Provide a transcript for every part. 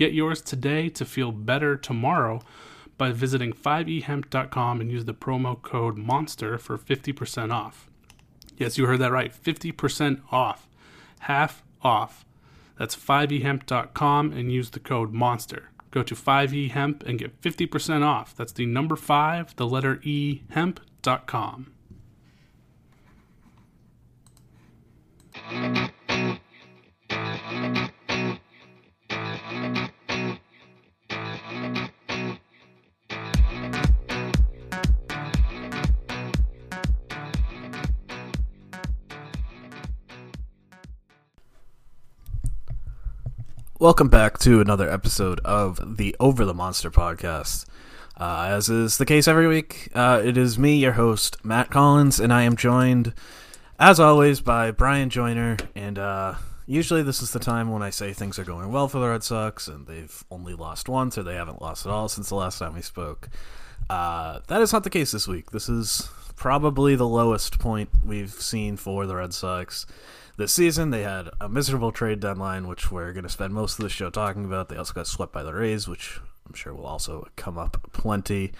Get yours today to feel better tomorrow by visiting 5ehemp.com and use the promo code MONSTER for 50% off. Yes, you heard that right 50% off. Half off. That's 5ehemp.com and use the code MONSTER. Go to 5ehemp and get 50% off. That's the number 5, the letter E, hemp.com. Welcome back to another episode of the Over the Monster podcast. Uh, as is the case every week, uh, it is me, your host, Matt Collins, and I am joined, as always, by Bryan Joyner. And uh, usually, this is the time when I say things are going well for the Red Sox, and they've only lost once, or they haven't lost at all since the last time we spoke. Uh, that is not the case this week. This is probably the lowest point we've seen for the Red Sox this season. They had a miserable trade deadline, which we're going to spend most of the show talking about. They also got swept by the Rays, which I'm sure will also come up plenty.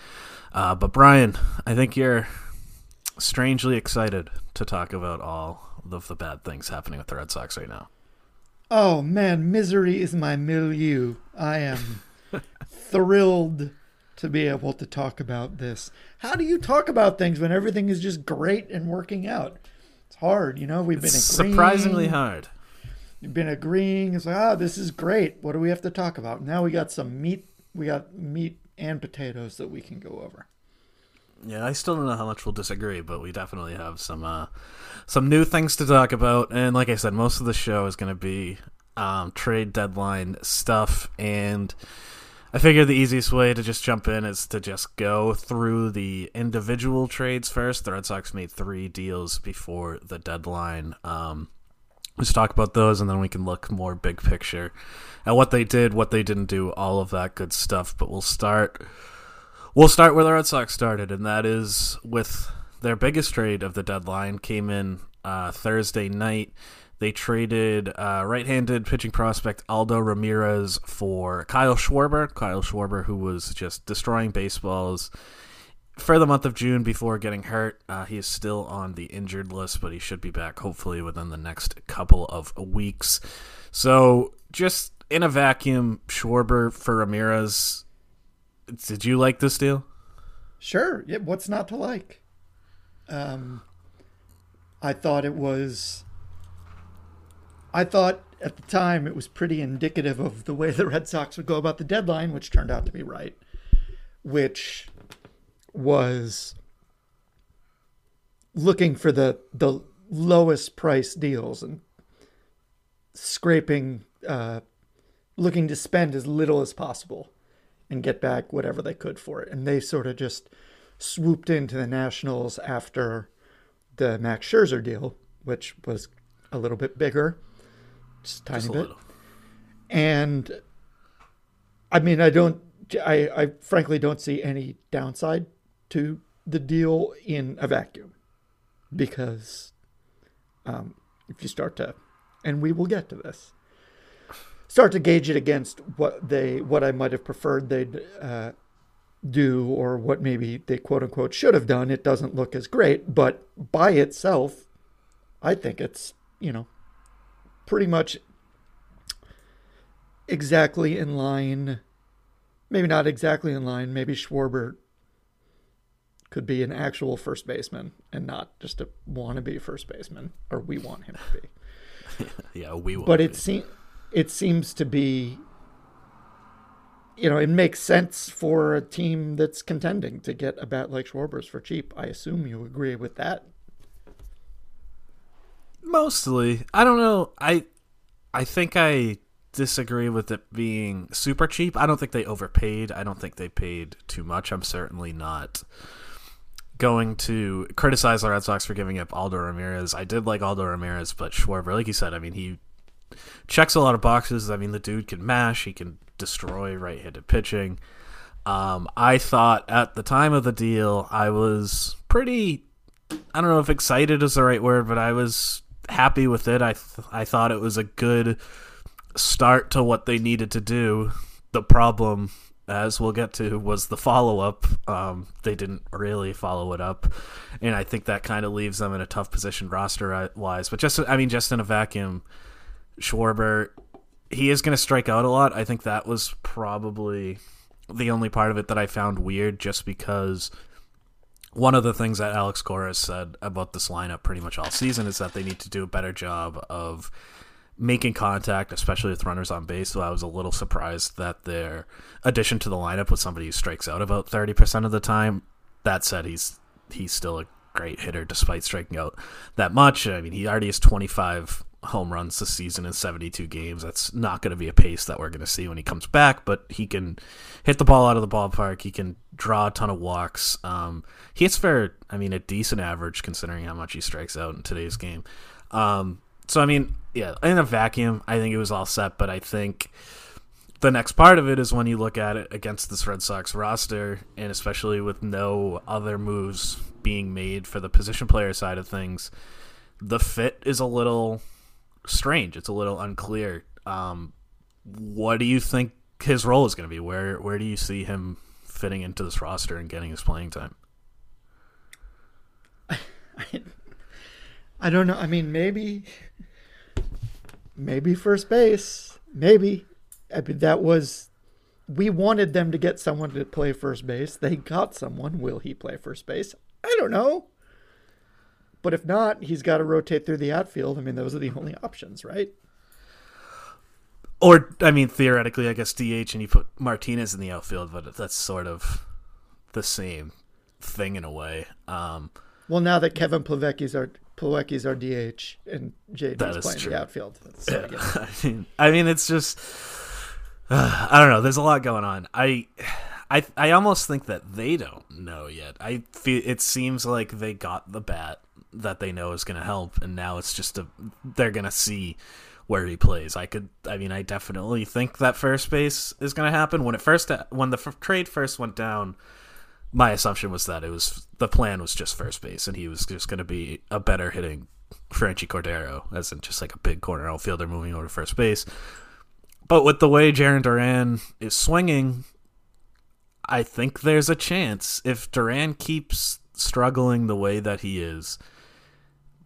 Uh, but Bryan, I think you're strangely excited to talk about all of the bad things happening with the Red Sox right now. Oh man, misery is my milieu. I am thrilled to be able to talk about this. How do you talk about things when everything is just great and working out? Hard, you know. We've been agreeing, surprisingly hard. We've been agreeing. It's like, ah, this is great. What do we have to talk about? Now we got some meat. We got meat and potatoes that we can go over. Yeah, I still don't know how much we'll disagree, but we definitely have some uh, some new things to talk about. And like I said, most of the show is going to be um, trade deadline stuff. And I figure the easiest way to just jump in is to just go through the individual trades first. The Red Sox made three deals before the deadline. Um, let's talk about those, and then we can look more big picture at what they did, what they didn't do, all of that good stuff. But we'll start. We'll start where the Red Sox started, and that is with their biggest trade of the deadline. Came in uh, Thursday night. They traded uh, right-handed pitching prospect Aldo Ramirez for Kyle Schwarber. Kyle Schwarber, who was just destroying baseballs for the month of June before getting hurt. Uh, he is still on the injured list, but he should be back hopefully within the next couple of weeks. So, just in a vacuum, Schwarber for Ramirez. Did you like this deal? Sure. Yeah, what's not to like? Um, I thought it was. I thought at the time it was pretty indicative of the way the Red Sox would go about the deadline, which turned out to be right. Which was looking for the the lowest price deals and scraping, uh, looking to spend as little as possible and get back whatever they could for it. And they sort of just swooped into the Nationals after the Max Scherzer deal, which was a little bit bigger, just a tiny Just bit. little. And I mean, I don't, I, I frankly don't see any downside to the deal in a vacuum because um, if you start to, and we will get to this, start to gauge it against what they, what I might have preferred they'd uh, do or what maybe they quote unquote should have done, it doesn't look as great. But by itself, I think it's, you know, pretty much exactly in line. Maybe not exactly in line. Maybe Schwarber could be an actual first baseman and not just a wannabe first baseman, or we want him to be. yeah, we want. But it seems it seems to be. You know, it makes sense for a team that's contending to get a bat like Schwarber's for cheap. I assume you agree with that. Mostly, I don't know. I I think I disagree with it being super cheap. I don't think they overpaid. I don't think they paid too much. I'm certainly not going to criticize the Red Sox for giving up Aldo Ramirez. I did like Aldo Ramirez, but Schwarber, like you said, I mean, he checks a lot of boxes. I mean, the dude can mash, he can destroy right handed pitching. Um, I thought at the time of the deal, I was pretty, I don't know if excited is the right word, but I was happy with it. I, th- I thought it was a good start to what they needed to do. The problem, as we'll get to, was the follow up. Um, they didn't really follow it up, and I think that kind of leaves them in a tough position roster wise. But just, I mean, just in a vacuum, Schwarber, he is going to strike out a lot. I think that was probably the only part of it that I found weird, just because one of the things that Alex Cora said about this lineup pretty much all season is that they need to do a better job of making contact, especially with runners on base. So I was a little surprised that their addition to the lineup was somebody who strikes out about thirty percent of the time. That said, he's he's still a great hitter despite striking out that much. I mean, he already has twenty five home runs this season in 72 games. That's not going to be a pace that we're going to see when he comes back, but he can hit the ball out of the ballpark. He can draw a ton of walks. Um, he hits for, I mean, a decent average considering how much he strikes out in today's game. Um, so, I mean, yeah, in a vacuum, I think it was all set, but I think the next part of it is when you look at it against this Red Sox roster, and especially with no other moves being made for the position player side of things, the fit is a little strange. It's a little unclear. Um, what do you think his role is going to be? Where where do you see him fitting into this roster and getting his playing time? I don't know. I mean, maybe, maybe first base. Maybe. I mean, that was. We wanted them to get someone to play first base. They got someone. Will he play first base? I don't know. But if not, he's got to rotate through the outfield. I mean, those are the only options, right? Or, I mean, theoretically, I guess DH and you put Martinez in the outfield, but that's sort of the same thing in a way. Um, well, now that Kevin Plawecki's our Plawecki's our DH and JD's is playing true. the outfield. So, I mean, I mean, it's just uh, I don't know. There's a lot going on. I. I I almost think that they don't know yet. I feel it seems like they got the bat that they know is going to help, and now it's just a they're going to see where he plays. I could, I mean, I definitely think that first base is going to happen. When it first, when the f- trade first went down, my assumption was that it was the plan was just first base, and he was just going to be a better hitting Franchy Cordero, as in just like a big corner outfielder moving over to first base. But with the way Jarren Duran is swinging, I think there's a chance if Duran keeps struggling the way that he is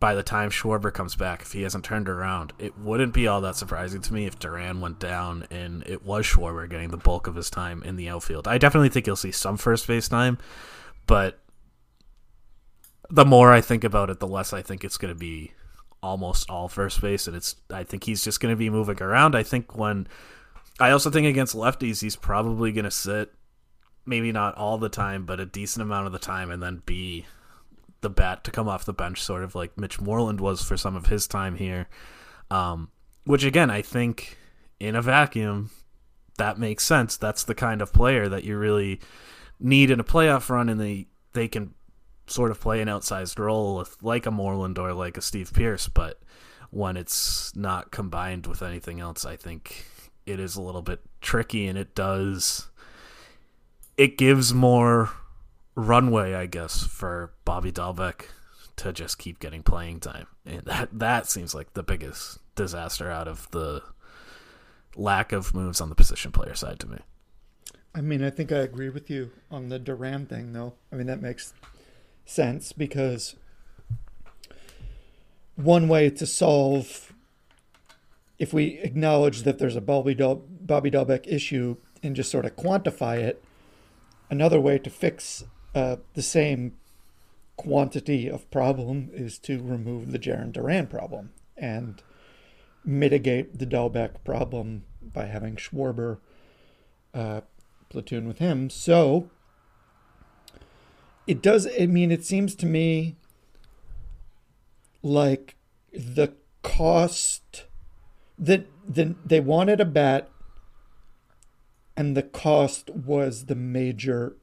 by the time Schwarber comes back, if he hasn't turned around, it wouldn't be all that surprising to me if Duran went down and it was Schwarber getting the bulk of his time in the outfield. I definitely think you'll see some first base time, but the more I think about it, the less I think it's going to be almost all first base, and it's I think he's just going to be moving around. I think when I also think against lefties, he's probably going to sit, maybe not all the time, but a decent amount of the time, and then be the bat to come off the bench, sort of like Mitch Moreland was for some of his time here. Um, which again, I think in a vacuum, that makes sense. That's the kind of player that you really need in a playoff run, and they they can sort of play an outsized role with, like a Moreland or like a Steve Pearce. But when it's not combined with anything else, I think it is a little bit tricky, and it does it gives more runway, I guess, for Bobby Dalbec to just keep getting playing time. And that that seems like the biggest disaster out of the lack of moves on the position player side to me. I mean, I think I agree with you on the Duran thing, though. I mean, that makes sense because one way to solve, if we acknowledge that there's a Bobby, Dal- Bobby Dalbec issue and just sort of quantify it, another way to fix uh, the same quantity of problem is to remove the Jarren Duran problem and mitigate the Dalbec problem by having Schwarber uh, platoon with him. So it does. I mean, it seems to me like the cost that the, they wanted a bat and the cost was the major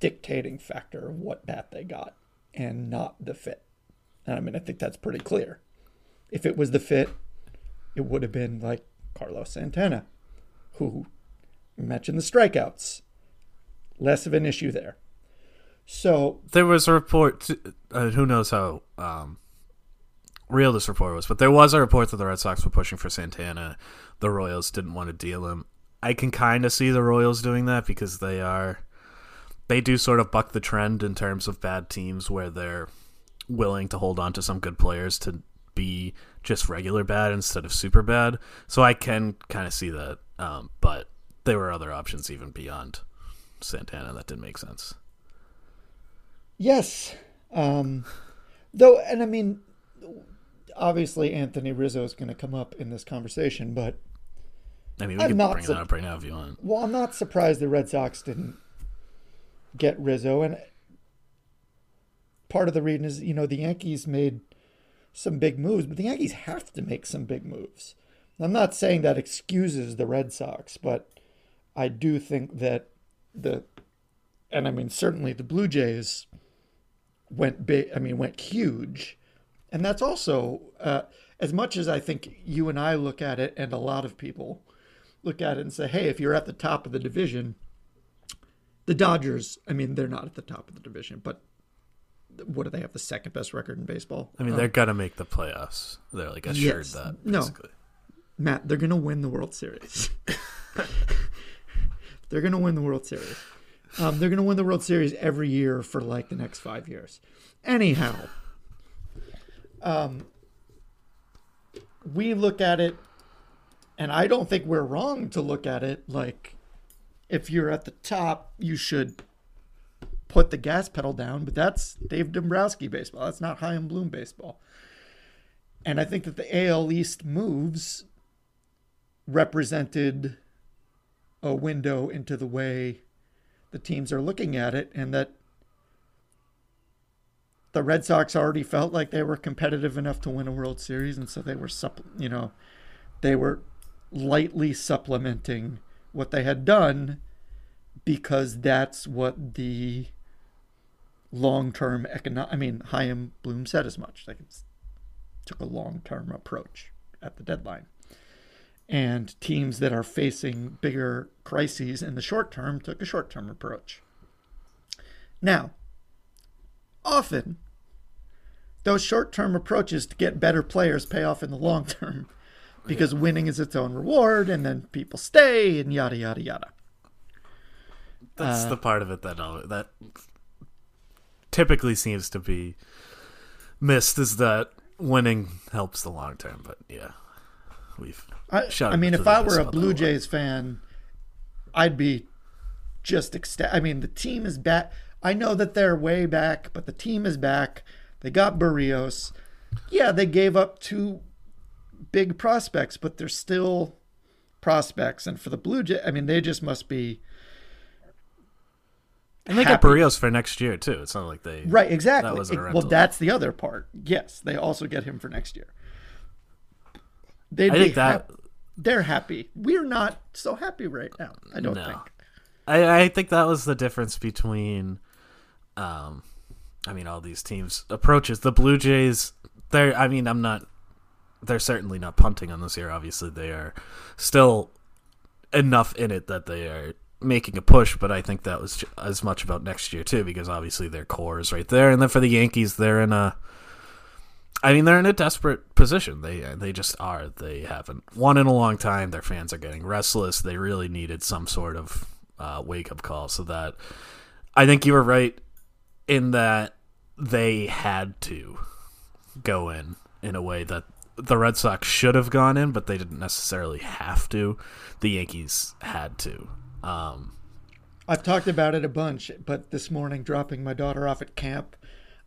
dictating factor of what bat they got and not the fit. And I mean, I think that's pretty clear. If it was the fit, it would have been like Carlos Santana, who mentioned the strikeouts. Less of an issue there. So there was a report. Uh, who knows how um, real this report was, but there was a report that the Red Sox were pushing for Santana. The Royals didn't want to deal him. I can kind of see the Royals doing that because they are they do sort of buck the trend in terms of bad teams where they're willing to hold on to some good players to be just regular bad instead of super bad. So I can kind of see that. Um, but there were other options even beyond Santana that didn't make sense. Yes. Um, though, and I mean, obviously Anthony Rizzo is going to come up in this conversation, but I mean, we I'm can bring su- that up right now if you want. Well, I'm not surprised the Red Sox didn't get Rizzo, and part of the reason is you know the Yankees made some big moves, but the Yankees have to make some big moves. I'm not saying that excuses the Red Sox, but I do think that the, and I mean certainly the Blue Jays went big. I mean went huge, and that's also uh, as much as I think you and I look at it, and a lot of people look at it and say, hey, if you're at the top of the division, the Dodgers. I mean they're not at the top of the division, but what do they have the second best record in baseball? I mean, they're um, gonna make the playoffs. They're like assured yes, that. Basically. No, Matt, they're gonna win the World Series. they're gonna win the World Series. Um, they're gonna win the World Series every year for like the next five years. Anyhow, um, we look at it, and I don't think we're wrong to look at it like if you're at the top, you should put the gas pedal down, but that's Dave Dombrowski baseball. That's not Chaim Bloom baseball. And I think that the AL East moves represented a window into the way the teams are looking at it, and that the Red Sox already felt like they were competitive enough to win a World Series, and so they were, you know, they were lightly supplementing what they had done because that's what the long-term economic. I mean, Chaim Bloom said as much. Like it took a long-term approach at the deadline, and teams that are facing bigger crises in the short term took a short-term approach. Now, often those short-term approaches to get better players pay off in the long term because yeah. winning is its own reward and then people stay and yada yada yada that's uh, the part of it that that typically seems to be missed is that winning helps the long term. But yeah, we've. I, I mean, if I were a Blue Jays fan, I'd be just ecstatic. I mean, the team is back. I know that they're way back, but the team is back. They got Berrios. Yeah, they gave up two big prospects, but they're still prospects. And for the Blue Jays, I mean, they just must be and they got Berrios for next year too. It's not like they right exactly. That well, that's the other part. Yes, they also get him for next year. They I think that they're happy. We're not so happy right now. I don't no. think. I, I think that was the difference between, um, I mean, all these teams' approaches. The Blue Jays, they're. I mean, I'm not. They're certainly not punting on this year. Obviously, they are still enough in it that they are making a push, but I think that was as much about next year too, because obviously their core is right there. And then for the Yankees, they're in a, I mean, they're in a desperate position. They they just are. They haven't won in a long time. Their fans are getting restless. They really needed some sort of uh, wake up call. So that I think you were right in that they had to go in in a way that the Red Sox should have gone in, but they didn't necessarily have to. The Yankees had to. Um, I've talked about it a bunch, but this morning, dropping my daughter off at camp,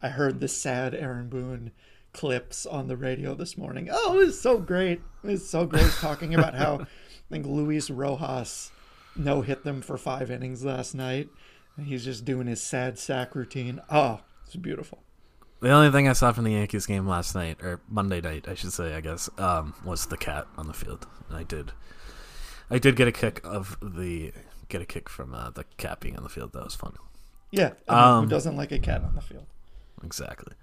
I heard the sad Aaron Boone clips on the radio this morning. Oh, it was so great. It was so great talking about how I think Luis Rojas no hit them for five innings last night. And he's just doing his sad sack routine. Oh, it's beautiful. The only thing I saw from the Yankees game last night, or Monday night, I should say, I guess, um, was the cat on the field. And I did, I did get a kick of the get a kick from uh, the cat being on the field. That was fun. Yeah, I mean, Um, who doesn't like a cat on the field? Exactly.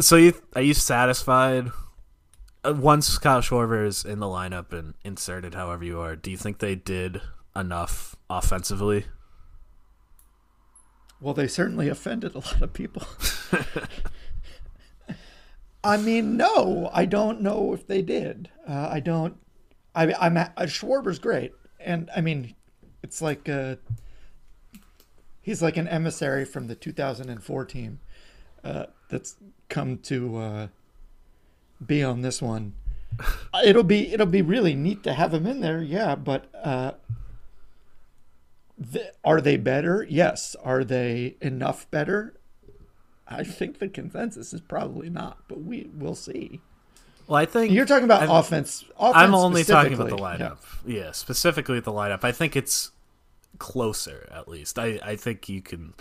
So you are you satisfied? Uh, once Kyle Schwarber is in the lineup and inserted, however you are, do you think they did enough offensively? Well, they certainly offended a lot of people. I mean, no, I don't know if they did. Uh, I don't. I, I'm uh, Schwarber's great, and I mean, it's like uh, he's like an emissary from the 2004 team uh, that's come to uh, be on this one. It'll be it'll be really neat to have him in there, yeah. But uh, th- are they better? Yes. Are they enough better? I think the consensus is probably not, but we will see. Well, I think You're talking about I'm- offense. offense I'm only talking about the lineup. Yeah. specifically the lineup. I think it's closer, at least. I, I think you can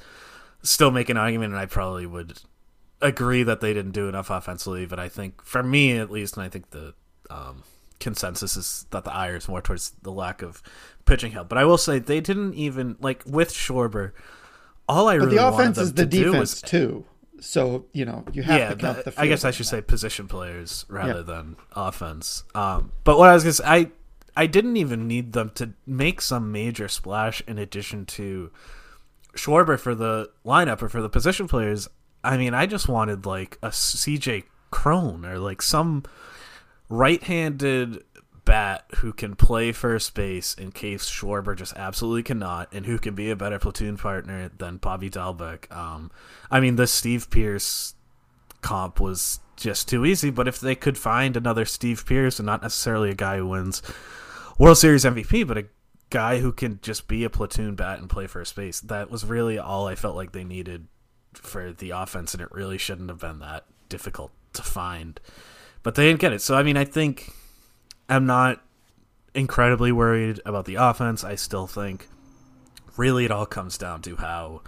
still make an argument, and I probably would agree that they didn't do enough offensively. But I think, for me at least, and I think the um, consensus is that the ire is more towards the lack of pitching help. But I will say they didn't even like with Schwarber. All I But really the wanted offense them is the defense was too. So you know you have yeah, to count that- the. I guess I should that. say position players rather Yeah. than offense. Um, but what I was gonna say, I I didn't even need them to make some major splash in addition to Schwarber for the lineup or for the position players. I mean, I just wanted like a CJ Cron or like some right-handed bat who can play first base in case Schwarber just absolutely cannot, and who can be a better platoon partner than Bobby Dalbec. Um, I mean, the Steve Pearce comp was just too easy, but if they could find another Steve Pearce and not necessarily a guy who wins World Series MVP, but a guy who can just be a platoon bat and play first base, that was really all I felt like they needed for the offense, and it really shouldn't have been that difficult to find. But they didn't get it. So, I mean, I think I'm not incredibly worried about the offense. I still think really it all comes down to how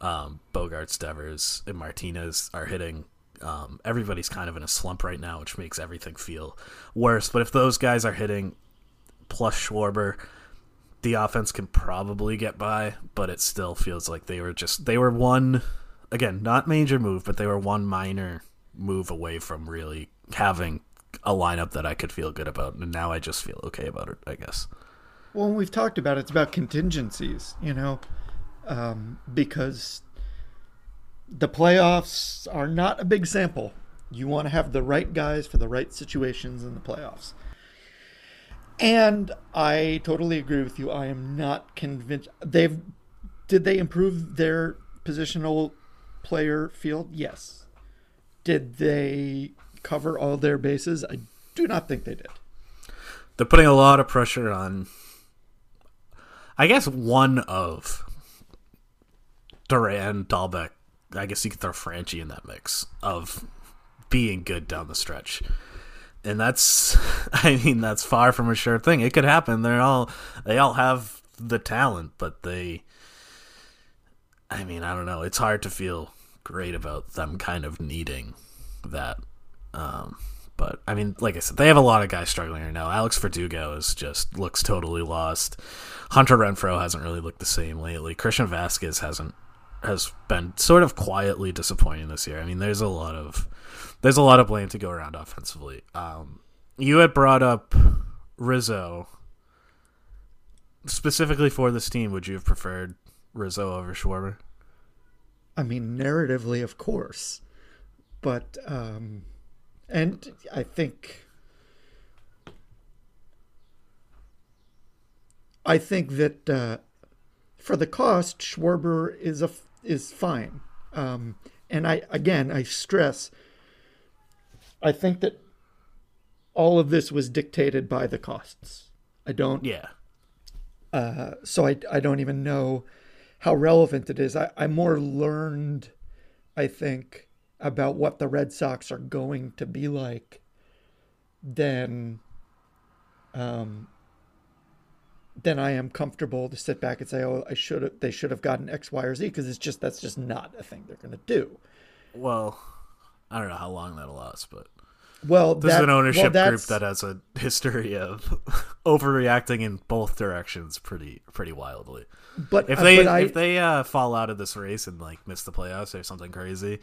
um, Bogaerts, Devers, and Martinez are hitting. Um, everybody's kind of in a slump right now, which makes everything feel worse. But if those guys are hitting plus Schwarber, the offense can probably get by, but it still feels like they were just they were one again, not major move, but they were one minor move away from really having a lineup that I could feel good about, and now I just feel okay about it, I guess. Well, we've talked about it, it's about contingencies, you know, um, because the playoffs are not a big sample. You want to have the right guys for the right situations in the playoffs. And I totally agree with you. I am not convinced they've did they improve their positional player field? Yes. Did they cover all their bases? I do not think they did. They're putting a lot of pressure on I guess one of Duran, Dalbec, I guess you could throw Franchy in that mix of being good down the stretch. And that's I mean, that's far from a sure thing. It could happen. They're all they all have the talent, but they I mean, I don't know. It's hard to feel great about them kind of needing that. Um, but I mean, like I said, they have a lot of guys struggling right now. Alex Verdugo is just looks totally lost. Hunter Renfroe hasn't really looked the same lately. Christian Vázquez hasn't has been sort of quietly disappointing this year. I mean, there's a lot of there's a lot of blame to go around offensively. Um, you had brought up Rizzo specifically for this team. Would you have preferred Rizzo over Schwarber? I mean, narratively, of course, but um, and I think I think that uh, for the cost, Schwarber is a is fine. Um, and I again, I stress. I think that all of this was dictated by the costs. I don't Yeah. so I, I don't even know how relevant it is. I, I more learned, I think, about what the Red Sox are going to be like then um than I am comfortable to sit back and say, oh, I should have they should have gotten X, Y, or Z because it's just that's just not a thing they're gonna do. Well, I don't know how long that'll last, but Well, this that, is an well, ownership group that has a history of overreacting in both directions pretty pretty wildly. But If uh, they I, if they uh, fall out of this race and like miss the playoffs or something crazy,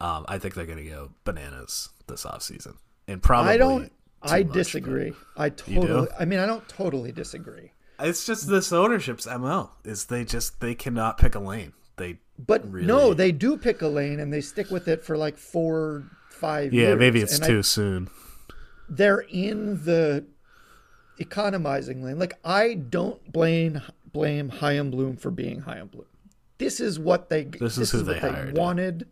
um, I think they're gonna go bananas this offseason. And probably I don't. I much, disagree. I totally. I mean, I don't totally disagree. It's just this ownership's mo is they just they cannot pick a lane. They But really, no, they do pick a lane and they stick with it for like four, five yeah years. maybe it's And I- too soon. they're in the economizing lane. Like I don't blame blame Chaim Bloom for being Chaim Bloom. This is what they This is who they what hired, yeah. wanted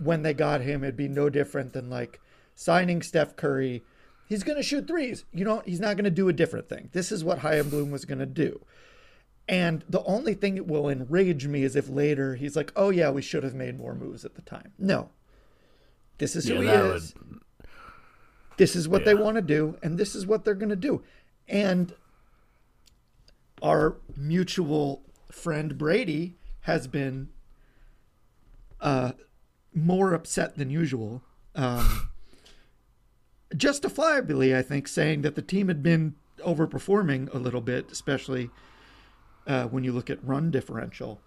when they got him. It'd be no different than like signing Steph Curry. He's going to shoot threes. You know, he's not going to do a different thing. This is what Chaim Bloom was going to do. And the only thing that will enrage me is if later he's like, "Oh yeah, we should have made more moves at the time." No. This is who Yeah, he that is this is what they want to do and this is what they're going to do and our mutual friend brady has been uh, more upset than usual um, justifiably i think saying that the team had been overperforming a little bit especially uh, when you look at run differential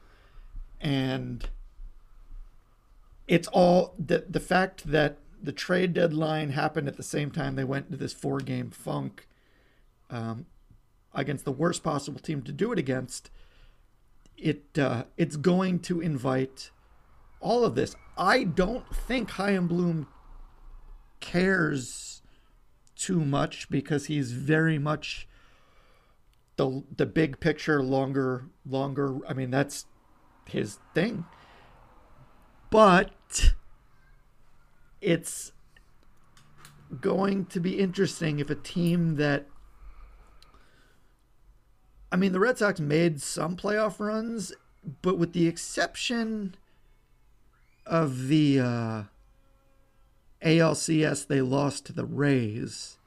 and it's all the the fact that the trade deadline happened at the same time they went into this four game funk um, against the worst possible team to do it against. It uh, it's going to invite all of this. I don't think Bloom cares too much because he's very much the the big picture, longer longer. I mean that's his thing, but it's going to be interesting if a team that I mean the Red Sox made some playoff runs, but with the exception of the uh, ALCS they lost to the Rays,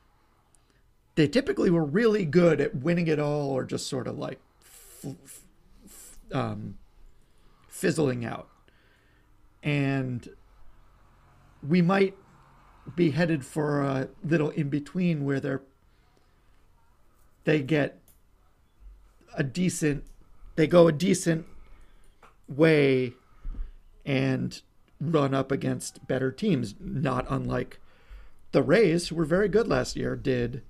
they typically were really good at winning it all or just sort of like f- f- um, fizzling out. And we might be headed for a little in between where they're they get a decent they go a decent way and run up against better teams not unlike the Rays who were very good last year did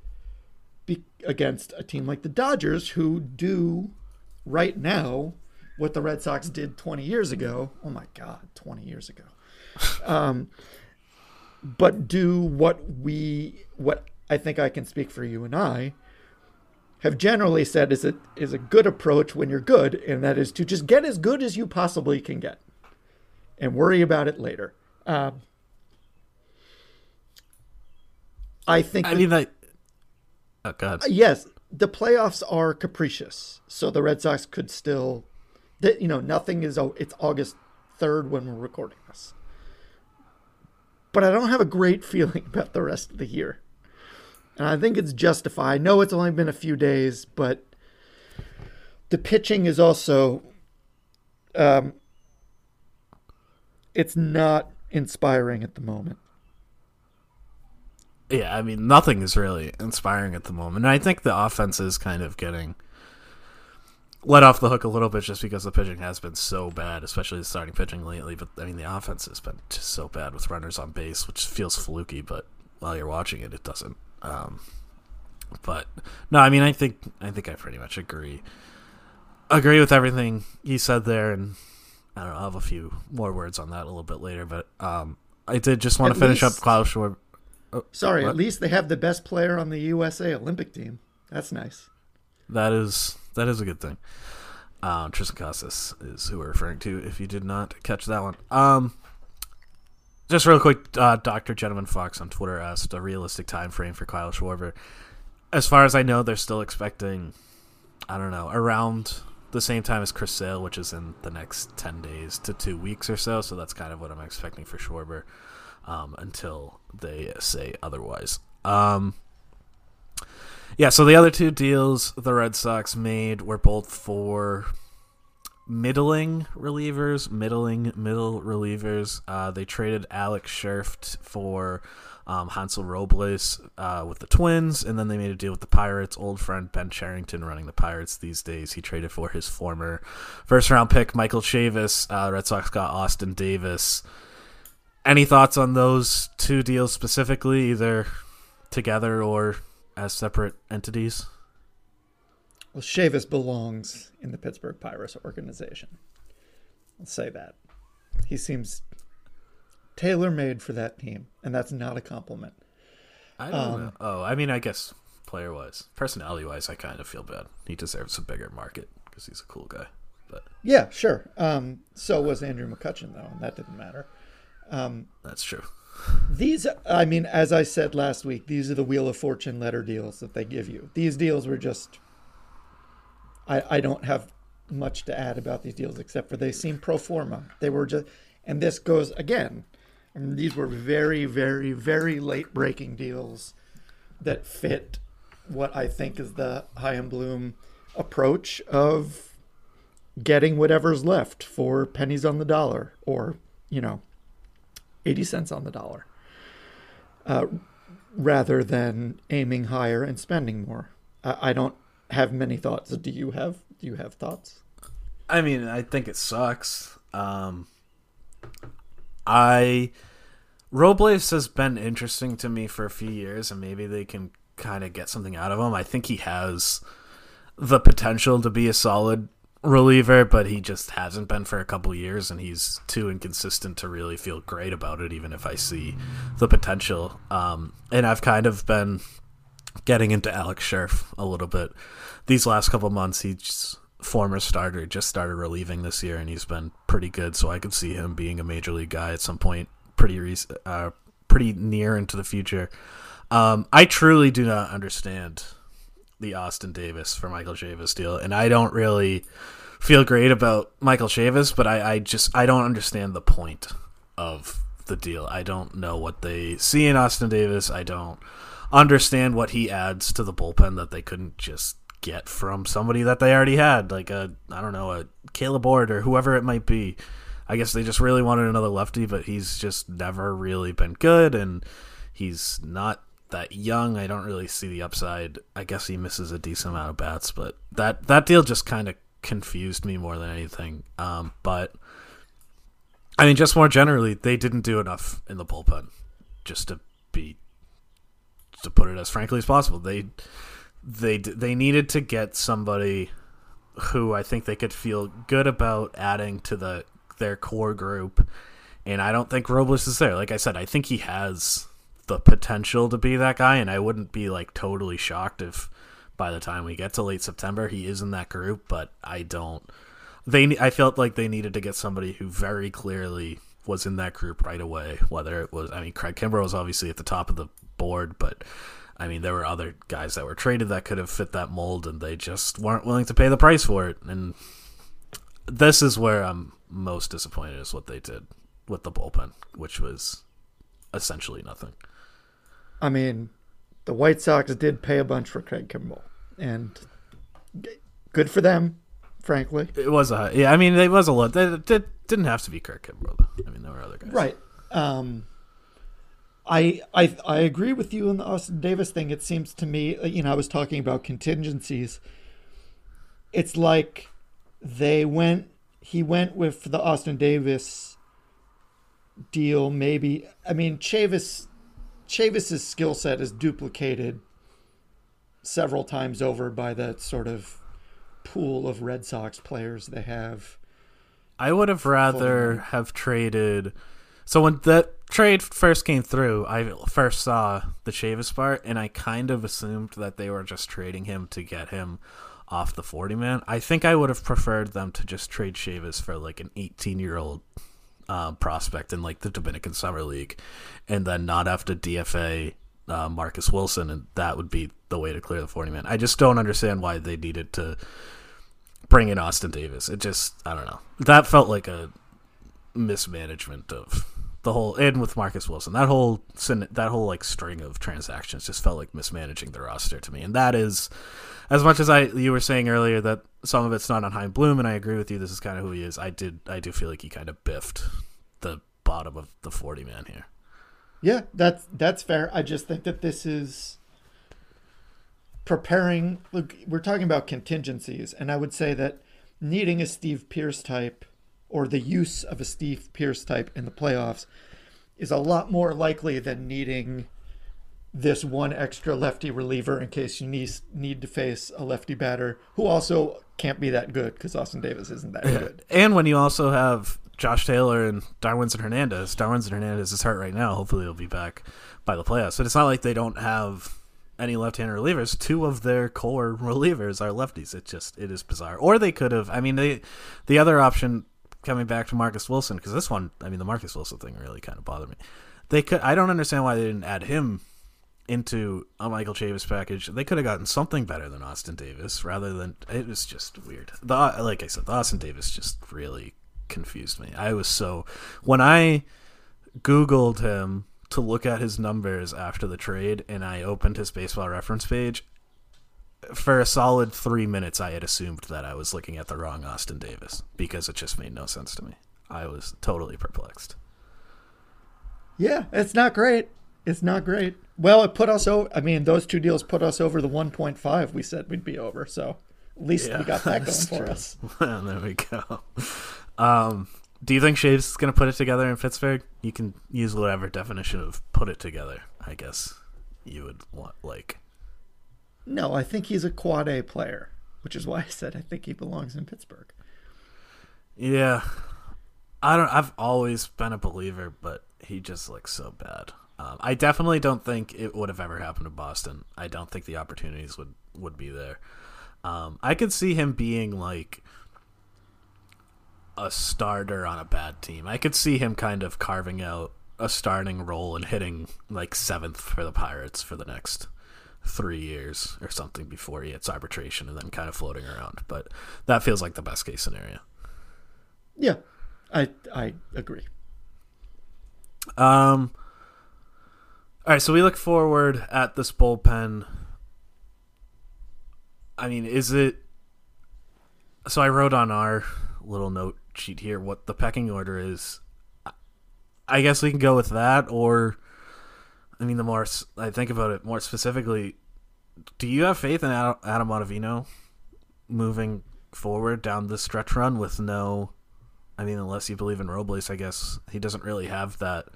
be against a team like the Dodgers who do right now what the Red Sox did 20 years ago. Oh my god 20 years ago. Um but do what we what I think I can speak for you and I have generally said is a is a good approach when you're good, and that is to just get as good as you possibly can get, and worry about it later. Um, I think. I that- mean, I. Oh God. yes, the playoffs are capricious, so the Red Sox could still, that you know, nothing is. oh, It's August third when we're recording this, but I don't have a great feeling about the rest of the year, and I think it's justified. I know it's only been a few days, but the pitching is also, um, it's not inspiring at the moment. Yeah, I mean, nothing is really inspiring at the moment. And I think the offense is kind of getting let off the hook a little bit just because the pitching has been so bad, especially the starting pitching lately. But I mean, the offense has been just so bad with runners on base, which feels fluky, but while you're watching it, it doesn't. Um, but no, I mean, I think I think I pretty much agree agree with everything he said there, and I don't know. I'll have a few more words on that a little bit later, but um, I did just want At to finish least- up Klaus Schwarber. Sorry, What? at least they have the best player on the USA Olympic team. That's nice. That is that is a good thing. Um, Triston Casas is who we're referring to. If you did not catch that one, um, just real quick, uh, Doctor Gentleman Fox on Twitter asked a realistic time frame for Kyle Schwarber. As far as I know, they're still expecting, I don't know, around the same time as Chris Sale, which is in the next ten days to two weeks or so. So that's kind of what I'm expecting for Schwarber um, until they say otherwise. Um, yeah, so the other two deals the Red Sox made were both for middling relievers, middling middle relievers. Uh, they traded Alex Scherff for um, Hansel Robles uh, with the Twins, and then they made a deal with the Pirates. Old friend Ben Cherington running the Pirates these days. He traded for his former first round pick Michael Chavis. Uh, Red Sox got Austin Davis. Any thoughts on those two deals specifically, either together or as separate entities? Well, Chavis belongs in the Pittsburgh Pirates organization. I'll say that. He seems tailor made for that team, and that's not a compliment. I don't um, know. Oh, I mean, I guess player wise, personality wise, I kind of feel bad. He deserves a bigger market because he's a cool guy. But yeah, sure. Um, so was Andrew McCutchen though, and that didn't matter. Um, that's true. These, I mean, as I said last week, these are the Wheel of Fortune letter deals that they give you. These deals were just. I I don't have much to add about these deals except for they seem pro forma. They were just, and this goes again and these were very, very, very late breaking deals that fit what I think is the Chaim Bloom approach of getting whatever's left for pennies on the dollar or, you know, 80 cents on the dollar, uh, rather than aiming higher and spending more. I, I don't have many thoughts. Do you have? Do you have thoughts? I mean, I think it sucks. Um, I Robles has been interesting to me for a few years, and maybe they can kind of get something out of him. I think he has the potential to be a solid reliever, but he just hasn't been for a couple years, and he's too inconsistent to really feel great about it. Even if I see the potential, um, and I've kind of been getting into Alex Scherff a little bit these last couple months. He's former starter, just started relieving this year, and he's been pretty good. So I could see him being a major league guy at some point, pretty rec- uh, pretty near into the future. Um, I truly do not understand the Austin Davis for Michael Chavis deal, and I don't really feel great about Michael Chavis, but I, I just I don't understand the point of the deal. I don't know what they see in Austin Davis. I don't understand what he adds to the bullpen that they couldn't just get from somebody that they already had, like a I don't know a Kaleb Ort or whoever it might be. I guess they just really wanted another lefty, but he's just never really been good, and he's not that young. I don't really see the upside. I guess he misses a decent amount of bats, but that that deal just kind of confused me more than anything. Um, but I mean, just more generally, they didn't do enough in the bullpen, just to be to put it as frankly as possible. They they they needed to get somebody who I think they could feel good about adding to the their core group, and I don't think Robles is there. Like I said, I think he has the potential to be that guy, and I wouldn't be like totally shocked if by the time we get to late September he is in that group. But I don't. They I felt like they needed to get somebody who very clearly was in that group right away. Whether it was, I mean, Craig Kimbrel was obviously at the top of the board, but I mean, there were other guys that were traded that could have fit that mold, and they just weren't willing to pay the price for it. And this is where I'm most disappointed is what they did with the bullpen, which was essentially nothing. I mean, the White Sox did pay a bunch for Craig Kimbrel, and good for them, frankly. It was a yeah. I mean, it was a lot. It, didn't have to be Craig Kimbrel. I mean, there were other guys, right? Um, I, I I agree with you on the Austin Davis thing. It seems to me, uh, you know, I was talking about contingencies. It's like they went, he went with the Austin Davis deal. Maybe I mean Chavis, Chavis's skill set is duplicated several times over by that sort of pool of Red Sox players they have. I would have rather have traded so when that trade first came through, I first saw the Chavis part, and I kind of assumed that they were just trading him to get him off the 40 man. I think I would have preferred them to just trade Chavis for like an 18 year old uh, prospect in like the Dominican Summer League, and then not have to DFA uh, Marcus Wilson, and that would be the way to clear the forty man. I just don't understand why they needed to bring in Austin Davis. It just I don't know. That felt like a mismanagement of the whole and with Marcus Wilson. That whole that whole like string of transactions just felt like mismanaging the roster to me. And that is as much as I you were saying earlier that some of it's not on Chaim Bloom and I agree with you this is kind of who he is. I did I do feel like he kind of biffed the bottom of the 40 man here. Yeah, that's that's fair. I just think that this is preparing look we're talking about contingencies and I would say that needing a Steve Pearce type or the use of a Steve Pearce type in the playoffs is a lot more likely than needing this one extra lefty reliever in case you need need to face a lefty batter who also can't be that good because Austin Davis isn't that yeah. good. And when you also have Josh Taylor and Darwinzon Hernandez, Darwinzon Hernandez is hurt right now. Hopefully, he'll be back by the playoffs. But it's not like they don't have any left-handed relievers. Two of their core relievers are lefties. It just it is bizarre. Or they could have. I mean, they the other option coming back to Marcus Wilson because this one, I mean, the Marcus Wilson thing really kind of bothered me. They could, I don't understand why they didn't add him into a Michael Chavis package. They could have gotten something better than Austin Davis rather than it was just weird. The like I said, the Austin Davis just really confused me. I was so when I googled him to look at his numbers after the trade and I opened his baseball reference page, for a solid three minutes, I had assumed that I was looking at the wrong Austin Davis because it just made no sense to me. I was totally perplexed. Yeah, it's not great. It's not great. Well, it put us over. I mean, those two deals put us over the 1.5 we said we'd be over. So at least yeah, we got that going for us. Well, there we go. Um, do you think Chavis is going to put it together in Pittsburgh? You can use whatever definition of put it together, I guess you would want. Like, no, I think he's a quad A player, which is why I said I think he belongs in Pittsburgh. Yeah. I don't I've always been a believer, but he just looks so bad. Um, I definitely don't think it would have ever happened to Boston. I don't think the opportunities would would be there. Um, I could see him being like a starter on a bad team. I could see him kind of carving out a starting role and hitting like seventh for the Pirates for the next three years or something before he hits arbitration and then kind of floating around. But that feels like the best case scenario. Yeah, I I agree. Um. All right, so we look forward at this bullpen. I mean, is it? So I wrote on our little note sheet here what the pecking order is. I guess we can go with that, or I mean, the more I think about it more specifically, do you have faith in Adam Ottavino moving forward down the stretch run with no? I mean, unless you believe in Robles, I guess he doesn't really have that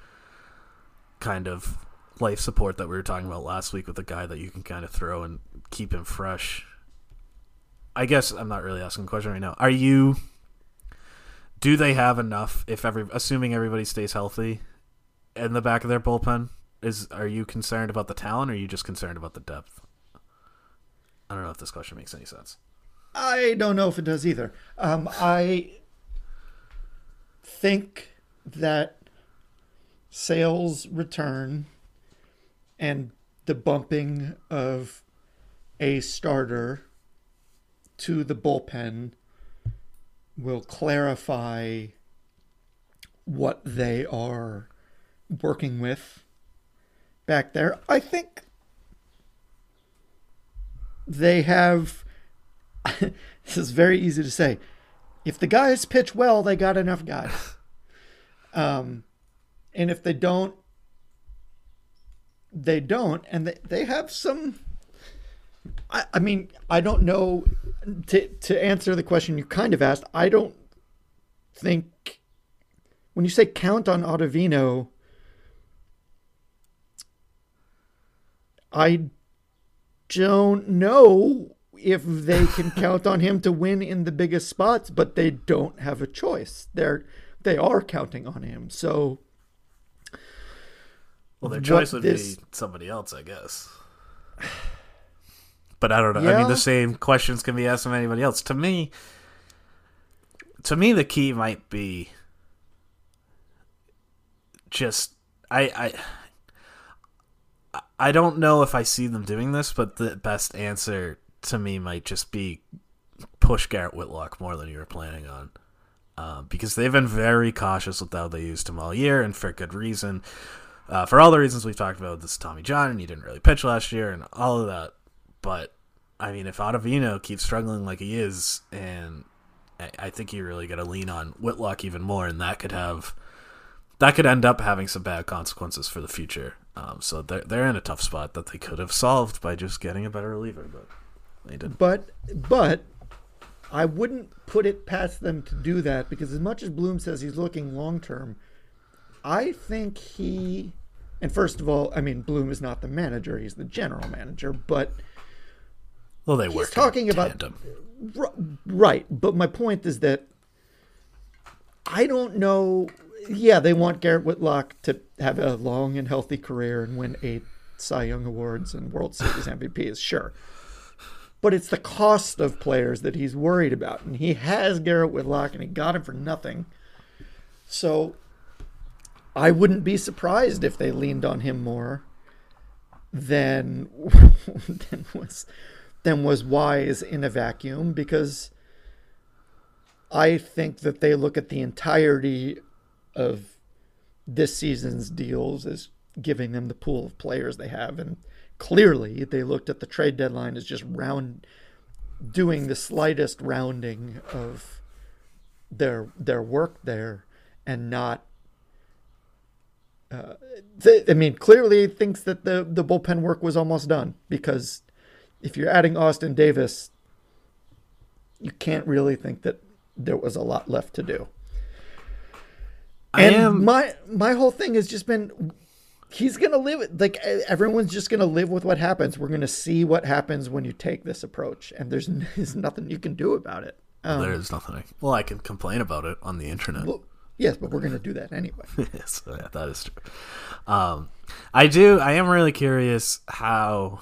kind of life support that we were talking about last week with a guy that you can kind of throw and keep him fresh. I guess I'm not really asking a question right now. Are you? Do they have enough? If every assuming everybody stays healthy, in the back of their bullpen, is are you concerned about the talent or are you just concerned about the depth? I don't know if this question makes any sense. I don't know if it does either. Um, I think that sales return and the bumping of a starter to the bullpen will clarify what they are working with back there. I think they have. this is very easy to say. If the guys pitch well, they got enough guys. Um, and if they don't, they don't. And they, they have some. I, I mean, I don't know. To, to answer the question you kind of asked, I don't think. When you say count on Ottavino, I don't know if they can count on him to win in the biggest spots, but they don't have a choice. They're they are counting on him. So Well their choice would this... be somebody else, I guess. But I don't know. Yeah. I mean the same questions can be asked of anybody else. To me to me the key might be just I I I don't know if I see them doing this, but the best answer to me might just be push Garrett Whitlock more than you were planning on. Um, because they've been very cautious with how they used him all year, and for good reason. Uh, for all the reasons we've talked about, this Tommy John, and he didn't really pitch last year, and all of that. But I mean, if Ottavino keeps struggling like he is, and I, I think you really got to lean on Whitlock even more, and that could have that could end up having some bad consequences for the future. Um, so they're they're in a tough spot that they could have solved by just getting a better reliever, but they didn't. But but I wouldn't put it past them to do that because as much as Bloom says he's looking long term, I think he and first of all, I mean Bloom is not the manager, he's the general manager, but Well, they were talking about. Right, but my point is that I don't know. Yeah, they want Garrett Whitlock to have a long and healthy career and win eight Cy Young awards and World Series MVPs, sure. But it's the cost of players that he's worried about, and he has Garrett Whitlock, and he got him for nothing. So I wouldn't be surprised if they leaned on him more than than was than was wise in a vacuum because I think that they look at the entirety of this season's deals is giving them the pool of players they have and clearly they looked at the trade deadline as just round doing the slightest rounding of their their work there and not uh, I mean, clearly thinks that the the bullpen work was almost done because if you're adding Austin Davis, you can't really think that there was a lot left to do. And am my my whole thing has just been he's gonna live like everyone's just gonna live with what happens. We're gonna see what happens when you take this approach, and there's, there's nothing you can do about it. Um, there's nothing. I, well, I can complain about it on the internet. well, yes, but we're gonna do that anyway. yes, yeah, that is true. Um, I do. I am really curious how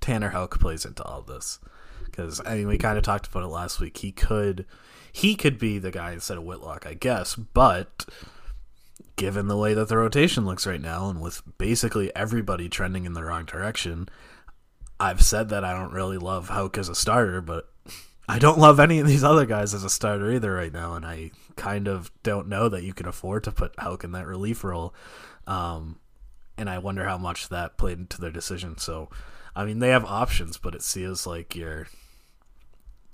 Tanner Houck plays into all this because I mean we kind of talked about it last week. He could he could be the guy instead of Whitlock, I guess, but given the way that the rotation looks right now, and with basically everybody trending in the wrong direction, I've said that I don't really love Houck as a starter, but I don't love any of these other guys as a starter either right now, and I kind of don't know that you can afford to put Houck in that relief role. Um, and I wonder how much that played into their decision. So, I mean, they have options, but it feels like you're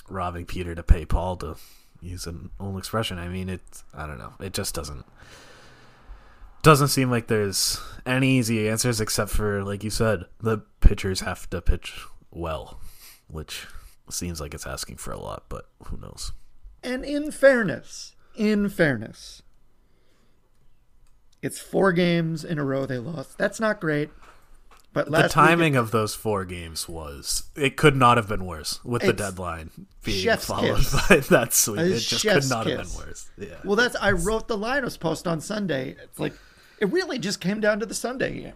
robbing Peter to pay Paul to use an old expression. I mean, it. I don't know. It just doesn't doesn't seem like there's any easy answers except for, like you said, the pitchers have to pitch well, which seems like it's asking for a lot, but who knows? And in fairness, in fairness, it's four games in a row they lost. That's not great. But the timing of those four games was it could not have been worse with the deadline being followed kiss. by that sweep. It just could not have been worse. Yeah. Well, that's I wrote the Linus post on Sunday. It's like it really just came down to the Sunday game.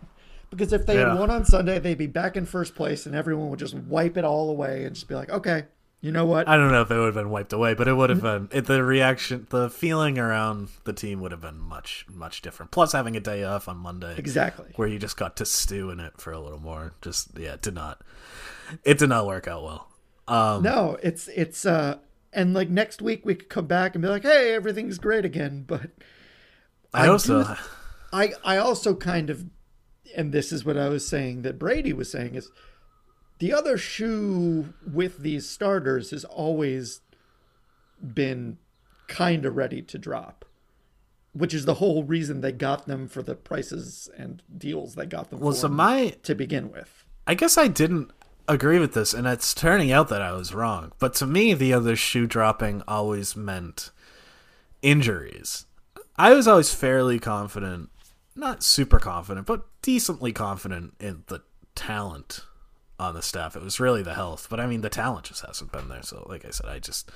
Because if they Yeah. had won on Sunday, they'd be back in first place, and everyone would just wipe it all away and just be like, "Okay, you know what? I don't know if it would have been wiped away, but it would have been it, the reaction, the feeling around the team would have been much, much different. Plus, having a day off on Monday, Exactly. where you just got to stew in it for a little more. Just yeah, it did not, it did not work out well. Um, No, it's it's uh, and like next week we could come back and be like, "Hey, everything's great again." But I I also, do- I I also kind of, and this is what I was saying that Brady was saying is, the other shoe with these starters has always been kind of ready to drop, which is the whole reason they got them for the prices and deals they got them well, for so my to begin with. I guess I didn't agree with this, and it's turning out that I was wrong. But to me, the other shoe dropping always meant injuries. I was always fairly confident, not super confident, but decently confident in the talent on the staff. It was really the health, but I mean, the talent just hasn't been there. So, like I said, I just,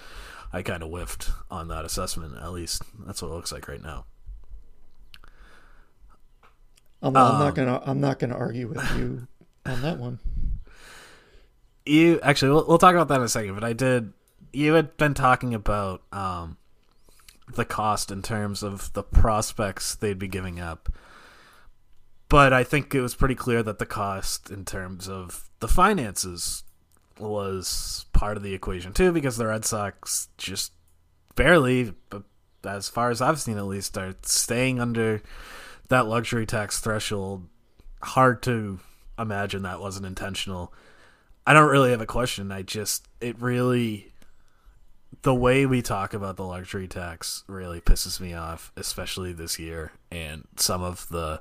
I kind of whiffed on that assessment. At least that's what it looks like right now. I'm, I'm Um, not gonna I'm not gonna argue with you on that one. you actually we'll, we'll talk about that in a second but i did you had been talking about um the cost in terms of the prospects they'd be giving up. But I think it was pretty clear that the cost in terms of the finances was part of the equation too, because the Red Sox just barely, as far as I've seen at least, are staying under that luxury tax threshold. Hard to imagine that wasn't intentional. I don't really have a question. I just, it really, the way we talk about the luxury tax really pisses me off, especially this year, and some of the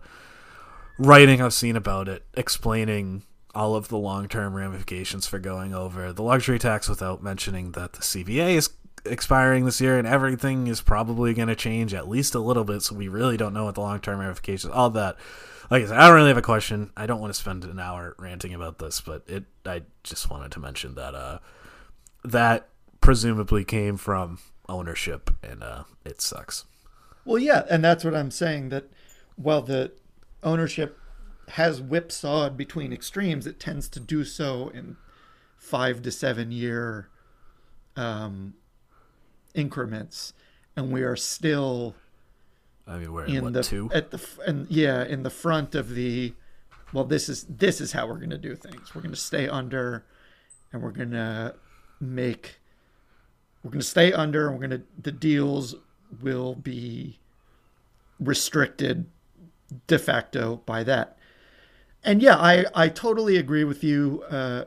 writing I've seen about it explaining all of the long term ramifications for going over the luxury tax without mentioning that the CBA is expiring this year and everything is probably going to change at least a little bit. So we really don't know what the long term ramifications, all that. Like I said, I don't really have a question. I don't want to spend an hour ranting about this, but it. I just wanted to mention that uh, that presumably came from ownership, and uh, it sucks. Well, yeah, and that's what I'm saying. That while the ownership has whipsawed between extremes, it tends to do so in five to seven year um, increments, and we are still. I mean, we're in, what, the two? at the and yeah in the front of the. Well, this is this is how we're going to do things. We're going to stay under, and we're going to make. We're going to stay under, and we're going to the deals will be restricted de facto by that. And yeah, I, I totally agree with you, uh,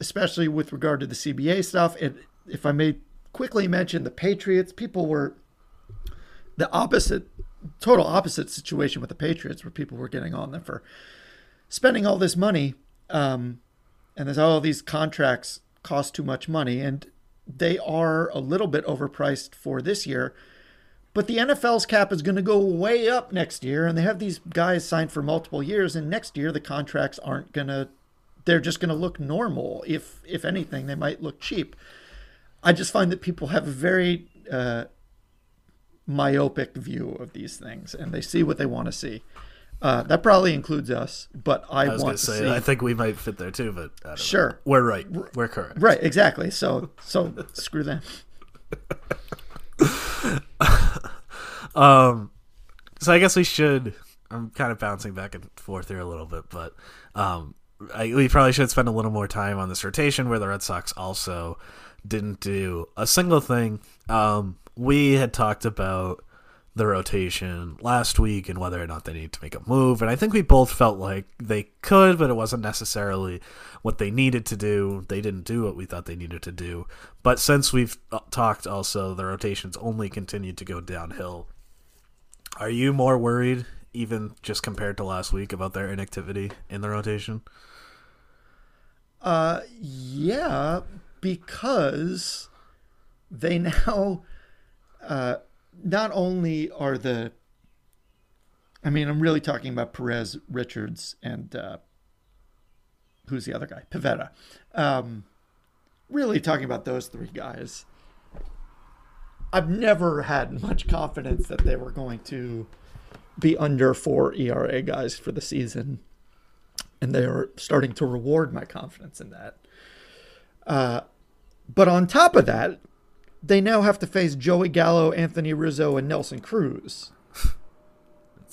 especially with regard to the CBA stuff. And if I may quickly mention the Patriots, people were the opposite, total opposite situation with the Patriots, where people were getting on them for spending all this money. Um, and there's all these contracts cost too much money. And they are a little bit overpriced for this year. But the NFL's cap is going to go way up next year, and they have these guys signed for multiple years. And next year, the contracts aren't going to; they're just going to look normal. If if anything, they might look cheap. I just find that people have a very uh, myopic view of these things, and they see what they want to see. Uh, that probably includes us, but I, I was want to say, see. I think we might fit there too, but don't know. Sure. we're right. We're correct. Right, exactly. So so screw them. Um, so I guess we should. I'm kind of bouncing back and forth here a little bit, but um, I, we probably should spend a little more time on this rotation where the Red Sox also didn't do a single thing. Um, we had talked about the rotation last week and whether or not they need to make a move, and I think we both felt like they could, but it wasn't necessarily what they needed to do. They didn't do what we thought they needed to do. But since we've uh, talked, also the rotations only continued to go downhill. Are you more worried, even just compared to last week, about their inactivity in the rotation? Uh, yeah, because they now, uh, not only are the, I mean, I'm really talking about Perez, Richards, and uh, who's the other guy? Pivetta. Um, really talking about those three guys. I've never had much confidence that they were going to be under four ERA guys for the season, and they are starting to reward my confidence in that. Uh, but on top of that, they now have to face Joey Gallo, Anthony Rizzo, and Nelson Cruz,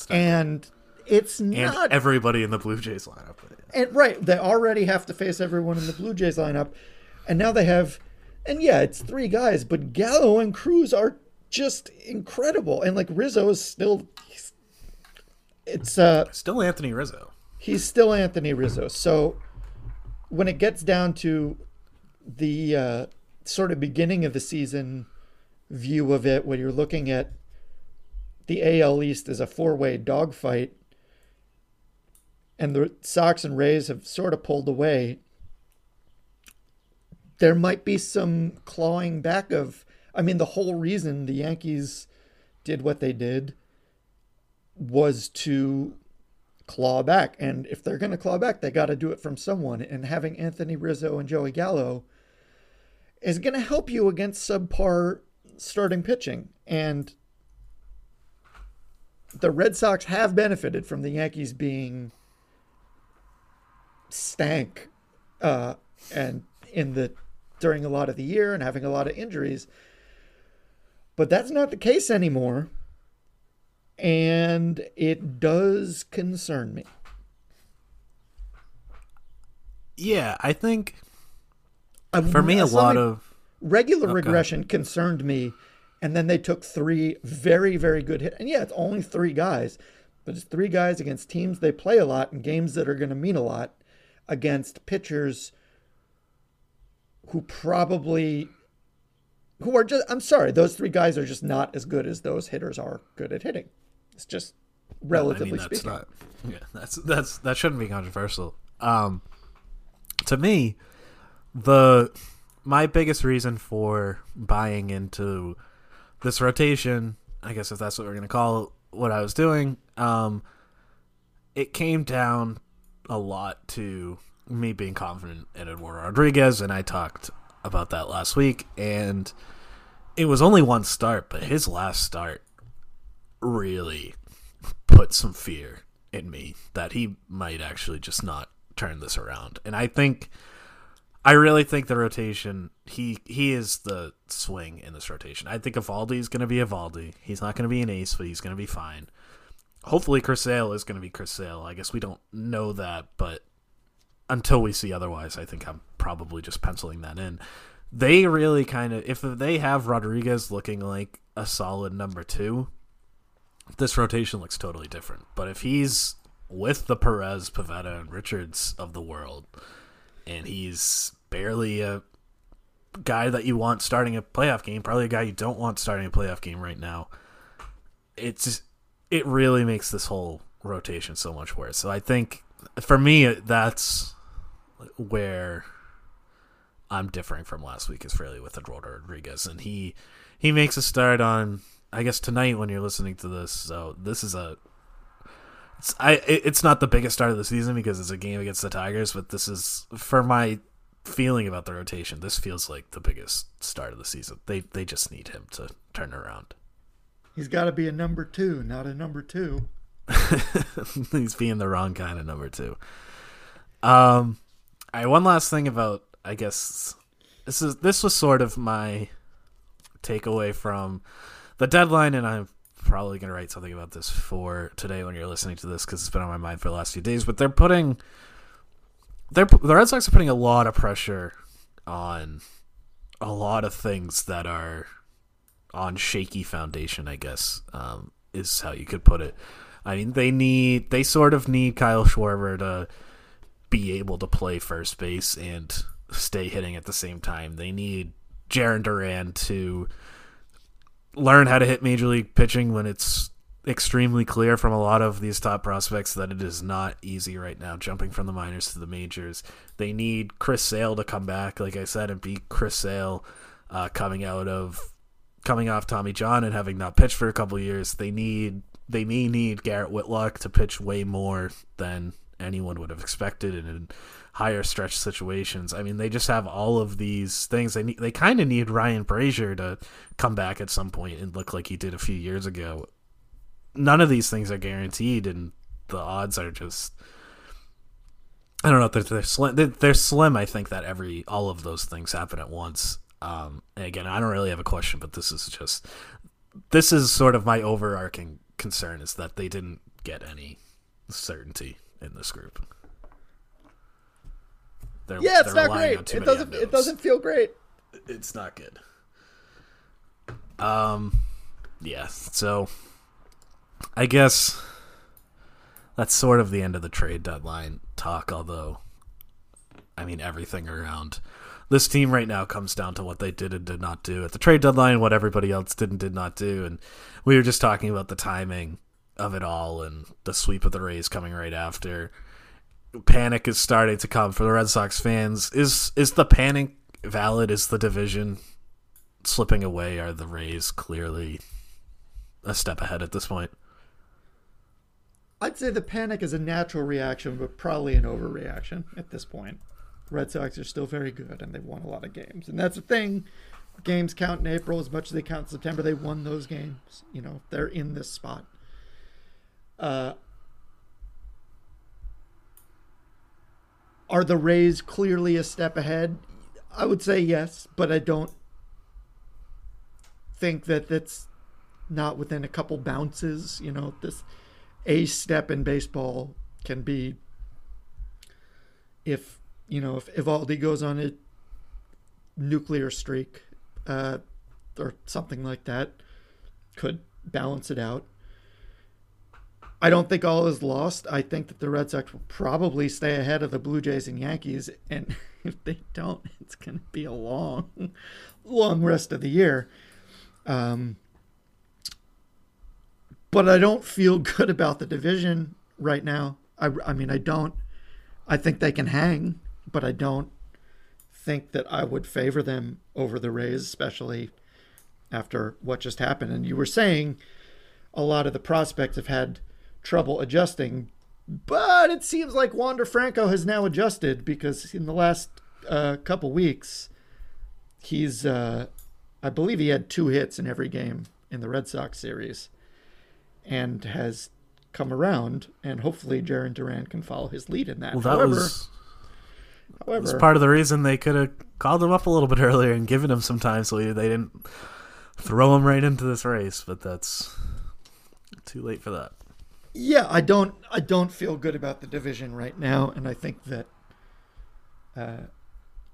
and it's And not everybody in the Blue Jays lineup. and right, they already have to face everyone in the Blue Jays lineup, and now they have, and yeah, it's three guys, but Gallo and Cruz are just incredible, and like Rizzo is still, it's uh, Still Anthony Rizzo. he's still Anthony Rizzo. So when it gets down to the uh, sort of beginning of the season view of it, when you're looking at the AL East as a four-way dogfight, and the Sox and Rays have sort of pulled away, there might be some clawing back of. I mean, the whole reason the Yankees did what they did was to claw back. And if they're going to claw back, they got to do it from someone. And having Anthony Rizzo and Joey Gallo is going to help you against subpar starting pitching. And the Red Sox have benefited from the Yankees being stank uh, and in the during a lot of the year and having a lot of injuries. But that's not the case anymore. And it does concern me. Yeah, I think for me a lot of regular oh, Okay. regression concerned me and then they took three very very good hit and yeah it's only three guys but it's three guys against teams they play a lot and games that are going to mean a lot against pitchers who probably who are just i'm sorry those three guys are just not as good as those hitters are good at hitting it's just relatively I mean, that's speaking not. Yeah, that's that's that shouldn't be controversial. Um, to me, the my biggest reason for buying into this rotation, I guess if that's what we're gonna call what I was doing, um, it came down a lot to me being confident in Eduardo Rodriguez, and I talked about that last week, and it was only one start, but his last start really put some fear in me that he might actually just not turn this around. And I think I really think the rotation he he is the swing in this rotation. I think Eovaldi is going to be Eovaldi. He's not going to be an ace, but he's going to be fine. Hopefully Chris Sale is going to be Chris Sale. I guess we don't know that, but until we see otherwise, I think I'm probably just penciling that in. They really kind of if they have Rodriguez looking like a solid number 2, this rotation looks totally different. But if he's with the Perez, Pivetta, and Richards of the world, and he's barely a guy that you want starting a playoff game, probably a guy you don't want starting a playoff game right now, it's it really makes this whole rotation so much worse. So I think for me, that's where I'm differing from last week is really with Eduardo Rodriguez, and he he makes a start on I guess tonight when you're listening to this. So this is a it's I it's not the biggest start of the season because it's a game against the Tigers, but this is for my feeling about the rotation. This feels like the biggest start of the season. They they just need him to turn around. he's got to be a number two not a number two He's being the wrong kind of number two. Um, One last thing about I guess this is this was sort of my takeaway from the deadline, and I'm probably gonna write something about this for today when you're listening to this because it's been on my mind for the last few days. But they're putting they're the Red Sox are putting a lot of pressure on a lot of things that are on shaky foundation, I guess, um, is how you could put it. I mean, they need they sort of need Kyle Schwarber to be able to play first base and stay hitting at the same time. They need Jarren Duran to learn how to hit major league pitching when it's extremely clear from a lot of these top prospects that it is not easy right now jumping from the minors to the majors. They need Chris Sale to come back, like I said, and be Chris Sale uh, coming out of coming off Tommy John and having not pitched for a couple years. They need they may need Garrett Whitlock to pitch way more than anyone would have expected in higher stretch situations. I mean, they just have all of these things. They need, they kind of need Ryan Brasier to come back at some point and look like he did a few years ago. None of these things are guaranteed, and the odds are just. I don't know. They're, they're slim. They're, slim. I think that every all of those things happen at once. Um, again, I don't really have a question, but this is just this is sort of my overarching concern is that they didn't get any certainty in this group. They're, yeah it's not great it doesn't it doesn't feel great It's not good. Um, yeah. So, I guess that's sort of the end of the trade deadline talk. Although, I mean, everything around this team right now comes down to what they did and did not do at the trade deadline, what everybody else did and did not do, and we were just talking about the timing of it all and the sweep of the Rays coming right after. Panic is starting to come for the Red Sox fans. Is is the panic valid? Is the division slipping away? Are the Rays clearly a step ahead at this point? I'd say the panic is a natural reaction, but probably an overreaction at this point. Red Sox are still very good, and they've won a lot of games, and that's the thing. Games count in April as much as they count in September. They won those games. You know, they're in this spot. Uh, are the Rays clearly a step ahead? I would say yes, but I don't. think that that's not within a couple bounces. You know, this a step in baseball can be if you know if Eovaldi goes on a nuclear streak uh, or something like that, could balance it out. I don't think all is lost. I think that the Red Sox will probably stay ahead of the Blue Jays and Yankees, and if they don't, it's going to be a long, long rest of the year. Um, but I don't feel good about the division right now. I, I mean, I don't. I think they can hang, but I don't think that I would favor them over the Rays, especially after what just happened. And you were saying a lot of the prospects have had trouble adjusting, but it seems like Wander Franco has now adjusted because in the last uh, couple weeks, he's, uh, I believe he had two hits in every game in the Red Sox series and has come around. And hopefully, Jarren Duran can follow his lead in that. Well, that however, was, however, was part of the reason they could have called him up a little bit earlier and given him some time so they didn't throw him right into this race. But that's too late for that. Yeah, I don't, I don't feel good about the division right now, and I think that uh,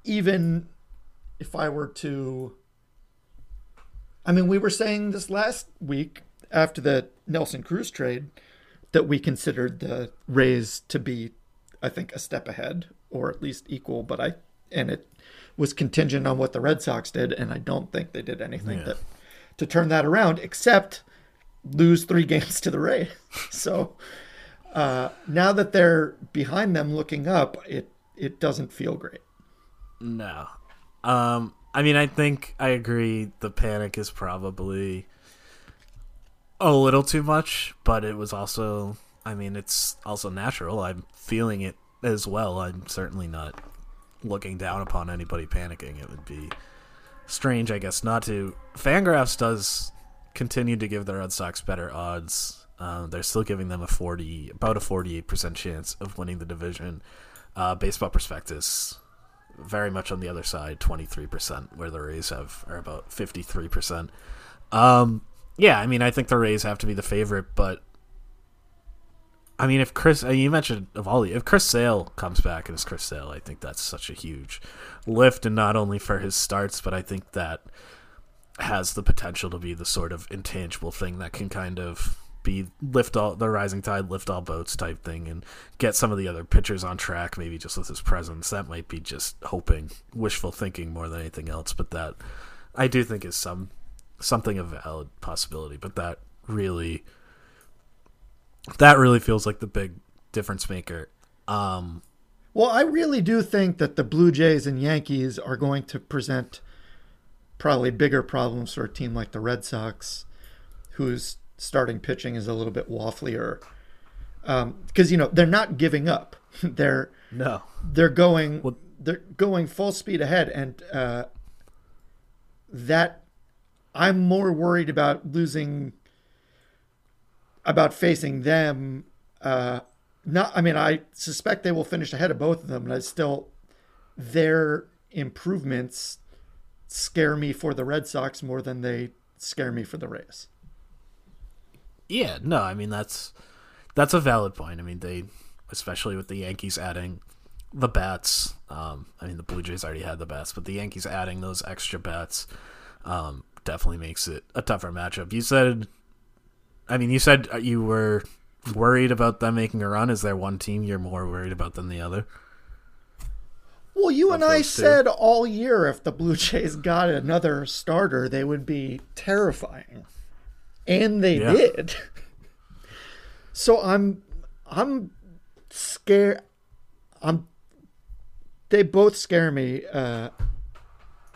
even if I were to, I mean, we were saying this last week after the Nelson Cruz trade that we considered the Rays to be, I think, a step ahead or at least equal, but I and it was contingent on what the Red Sox did, and I don't think they did anything Yeah. that to turn that around, except lose three games to the Rays. So uh, now that they're behind them, looking up, it it doesn't feel great. No. Um, I mean, I think I agree. The panic is probably a little too much, but it was also, I mean, it's also natural. I'm feeling it as well. I'm certainly not looking down upon anybody panicking. It would be strange, I guess, not to. Fangraphs does continue to give the Red Sox better odds. Uh, they're still giving them a 40, about a 48% chance of winning the division. Uh, baseball prospectus very much on the other side, 23%, where the Rays have are about 53%. Um, yeah, I mean, I think the Rays have to be the favorite, but I mean, if Chris, uh, you mentioned Eovaldi, if Chris Sale comes back and it's Chris Sale, I think that's such a huge lift, and not only for his starts, but I think that has the potential to be the sort of intangible thing that can kind of be lift all the rising tide, lift all boats type thing, and get some of the other pitchers on track. Maybe just with his presence, that might be just hoping, wishful thinking more than anything else. But that I do think is some something of valid possibility. But that really, that really feels like the big difference maker. Um, Well, I really do think that the Blue Jays and Yankees are going to present probably bigger problems for a team like the Red Sox, whose starting pitching is a little bit wafflier. Because you know they're not giving up; they're no, they're going Well- they're going full speed ahead, and uh, that I'm more worried about losing about facing them. Uh, not, I mean, I suspect they will finish ahead of both of them, but I still their improvements scare me for the Red Sox more than they scare me for the Rays. Yeah, no, I mean that's that's a valid point. I mean they, especially with the Yankees adding the bats. Um, I mean the Blue Jays already had the bats, but the Yankees adding those extra bats um, definitely makes it a tougher matchup. You said, I mean, you said you were worried about them making a run. Is there one team you're more worried about than the other? Well, you and I two. said all year if the Blue Jays got another starter, they would be terrifying. And they Yeah. did. So I'm I'm scared I'm they both scare me. Uh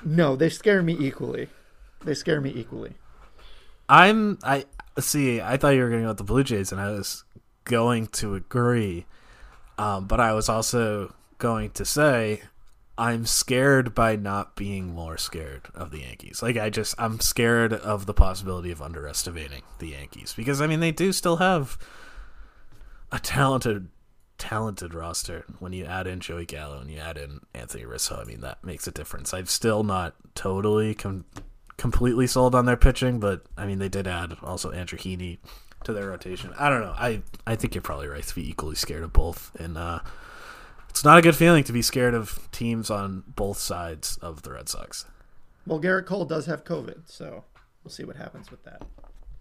no, they scare me equally. They scare me equally. I'm I see. I thought you were going to go with the Blue Jays, and I was going to agree. Um, but I was also going to say I'm scared by not being more scared of the Yankees. Like I just I'm scared of the possibility of underestimating the Yankees because I mean they do still have a talented talented roster when you add in Joey Gallo and you add in Anthony Rizzo. I mean that makes a difference. I'm still not totally com- completely sold on their pitching, but I mean they did add also Andrew Heaney to their rotation. I don't know. I I think you're probably right to be equally scared of both, and uh, it's not a good feeling to be scared of teams on both sides of the Red Sox. Well, Gerrit Cole does have COVID, so we'll see what happens with that.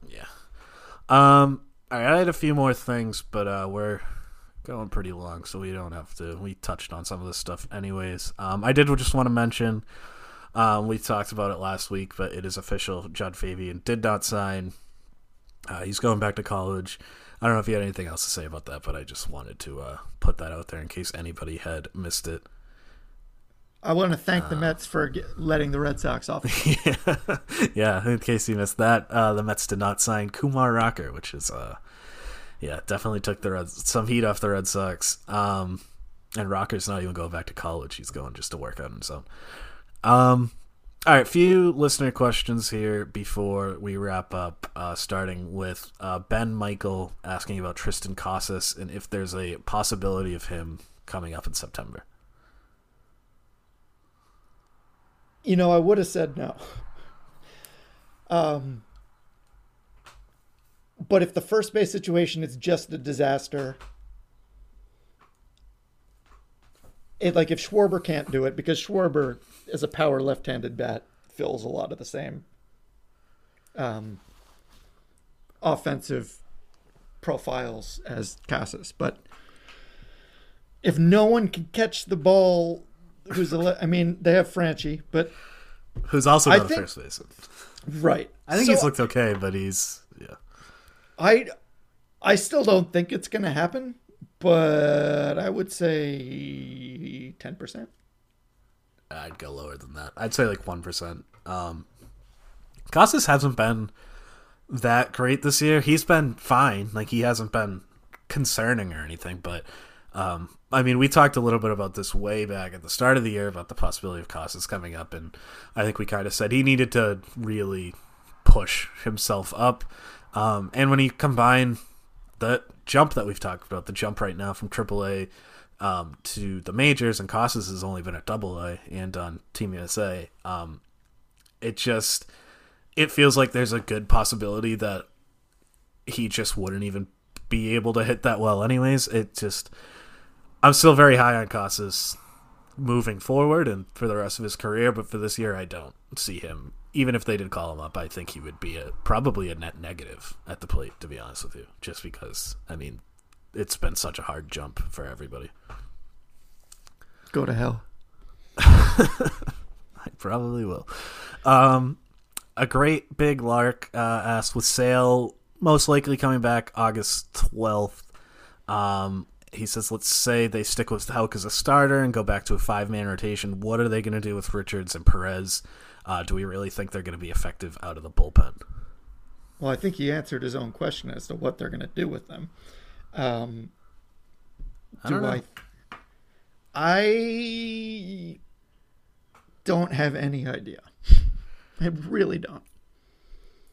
Yeah. Um. All right, I had a few more things, but uh, we're going pretty long, so we don't have to. We touched on some of this stuff, anyways. Um, I did just want to mention. Um, we talked about it last week, but it is official. Jud Fabian did not sign. Uh, he's going back to college. I don't know if you had anything else to say about that, but I just wanted to uh, put that out there in case anybody had missed it. I want to thank the Mets for letting the Red Sox off. yeah. yeah, in case you missed that, uh, the Mets did not sign Kumar Rocker, which is, uh, yeah, definitely took the Red, some heat off the Red Sox. Um, and Rocker's not even going back to college; he's going just to work out himself. Um, all right, a few listener questions here before we wrap up. Uh, starting with uh, Ben Michael asking about Triston Casas and if there's a possibility of him coming up in September. You know, I would have said no. Um, but if the first base situation is just a disaster, it like if Schwarber can't do it because Schwarber is a power left-handed bat fills a lot of the same um, offensive profiles as Casas, but if no one can catch the ball who's a le- I mean, they have Franchy, but who's also I not a think- first baseman. right. I think So he's looked okay, but he's yeah. I I still don't think it's going to happen, but I would say 10%. I'd go lower than that. I'd say like one percent. Um, Casas hasn't been that great this year. He's been fine. Like he hasn't been concerning or anything. But um, I mean, we talked a little bit about this way back at the start of the year about the possibility of Casas coming up, and I think we kind of said he needed to really push himself up. Um, and when he combined the jump that we've talked about, the jump right now from AAA um, to the majors, and Casas has only been at Double A and on Team USA. Um, it just it feels like there's a good possibility that he just wouldn't even be able to hit that well, anyways. It just I'm still very high on Casas moving forward and for the rest of his career, but for this year, I don't see him. Even if they did call him up, I think he would be a probably a net negative at the plate, to be honest with you. Just because, I mean, it's been such a hard jump for everybody. Go to hell. I probably will. Um, a great big lark uh, asked with Sale most likely coming back August twelfth. Um, he says, let's say they stick with Houck as a starter and go back to a five man rotation. What are they going to do with Richards and Perez? Uh, do we really think they're going to be effective out of the bullpen? Well, I think he answered his own question as to what they're going to do with them. Um, I don't do. I? I don't have any idea. I really don't.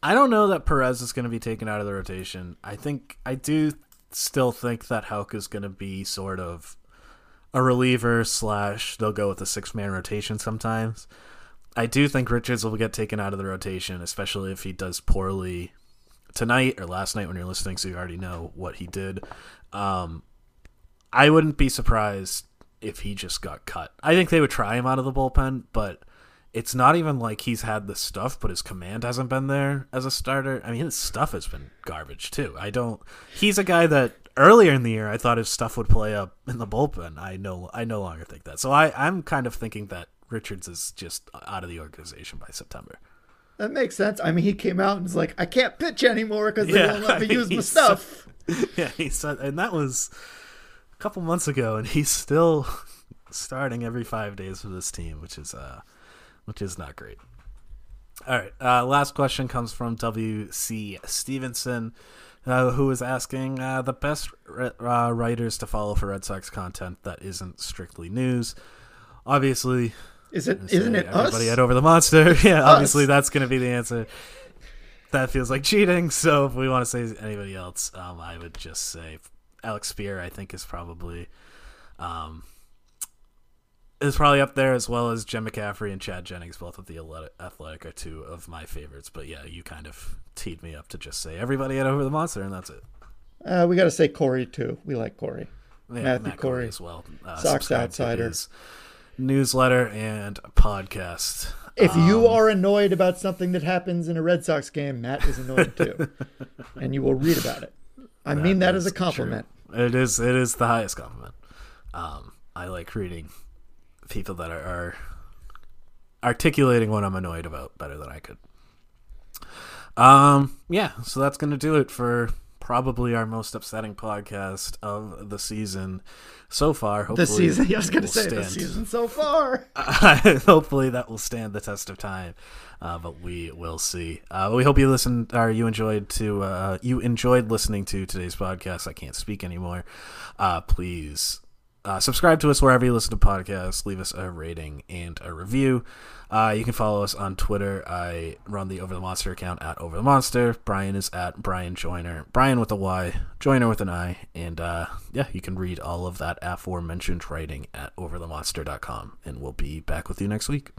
I don't know that Perez is going to be taken out of the rotation. I think I do still think that Houck is going to be sort of a reliever slash they'll go with a six man rotation sometimes. I do think Richards will get taken out of the rotation, especially if he does poorly tonight or last night when you're listening, so you already know what he did. Um, I wouldn't be surprised if he just got cut. I think they would try him out of the bullpen, but it's not even like he's had the stuff, but his command hasn't been there as a starter. I mean, his stuff has been garbage too. I don't. He's a guy that earlier in the year I thought his stuff would play up in the bullpen. I no, I no longer think that. So I, I'm kind of thinking that Richards is just out of the organization by September. That makes sense. I mean, he came out and was like, "I can't pitch anymore because they Yeah, won't let me use my stuff." yeah, he said, and that was a couple months ago, and he's still starting every five days for this team, which is uh, which is not great. All right, uh, last question comes from W. C. Stevenson, uh, who is asking uh, the best uh, writers to follow for Red Sox content that isn't strictly news. Obviously, Is it? Isn't it us? everybody head Over the Monster? yeah, obviously that's going to be the answer. That feels like cheating. So if we want to say anybody else, um, I would just say Alex Speier. I think is probably um, is probably up there as well as Jen McCaffrey and Chad Jennings, both of the Athletic are two of my favorites. But yeah, you kind of teed me up to just say everybody head Over the Monster, and that's it. Uh, we got to say Corey too. We like Corey. Yeah, Matthew Matt Corey. as well. Uh, Sox Outsider. Newsletter and podcast. If you are annoyed about something that happens in a Red Sox game, Matt is annoyed too, and you will read about it. I mean that as a compliment. true. It is. It is the highest compliment. Um, I like reading people that are, are articulating what I'm annoyed about better than I could. Um, yeah. So that's gonna do it for probably our most upsetting podcast of the season so far. Hopefully, The season. I was going to say the stand- season so far. hopefully that will stand the test of time uh, but we will see uh, we hope you listened or you enjoyed to uh, you enjoyed listening to today's podcast i can't speak anymore uh, please uh, subscribe to us wherever you listen to podcasts. Leave us a rating and a review. Uh, you can follow us on twitter. I run the over the monster account at over the monster. Bryan is at bryan joyner bryan with a y joyner with an i and uh, yeah you can read all of that aforementioned writing at overthemonster.com and we'll be back with you next week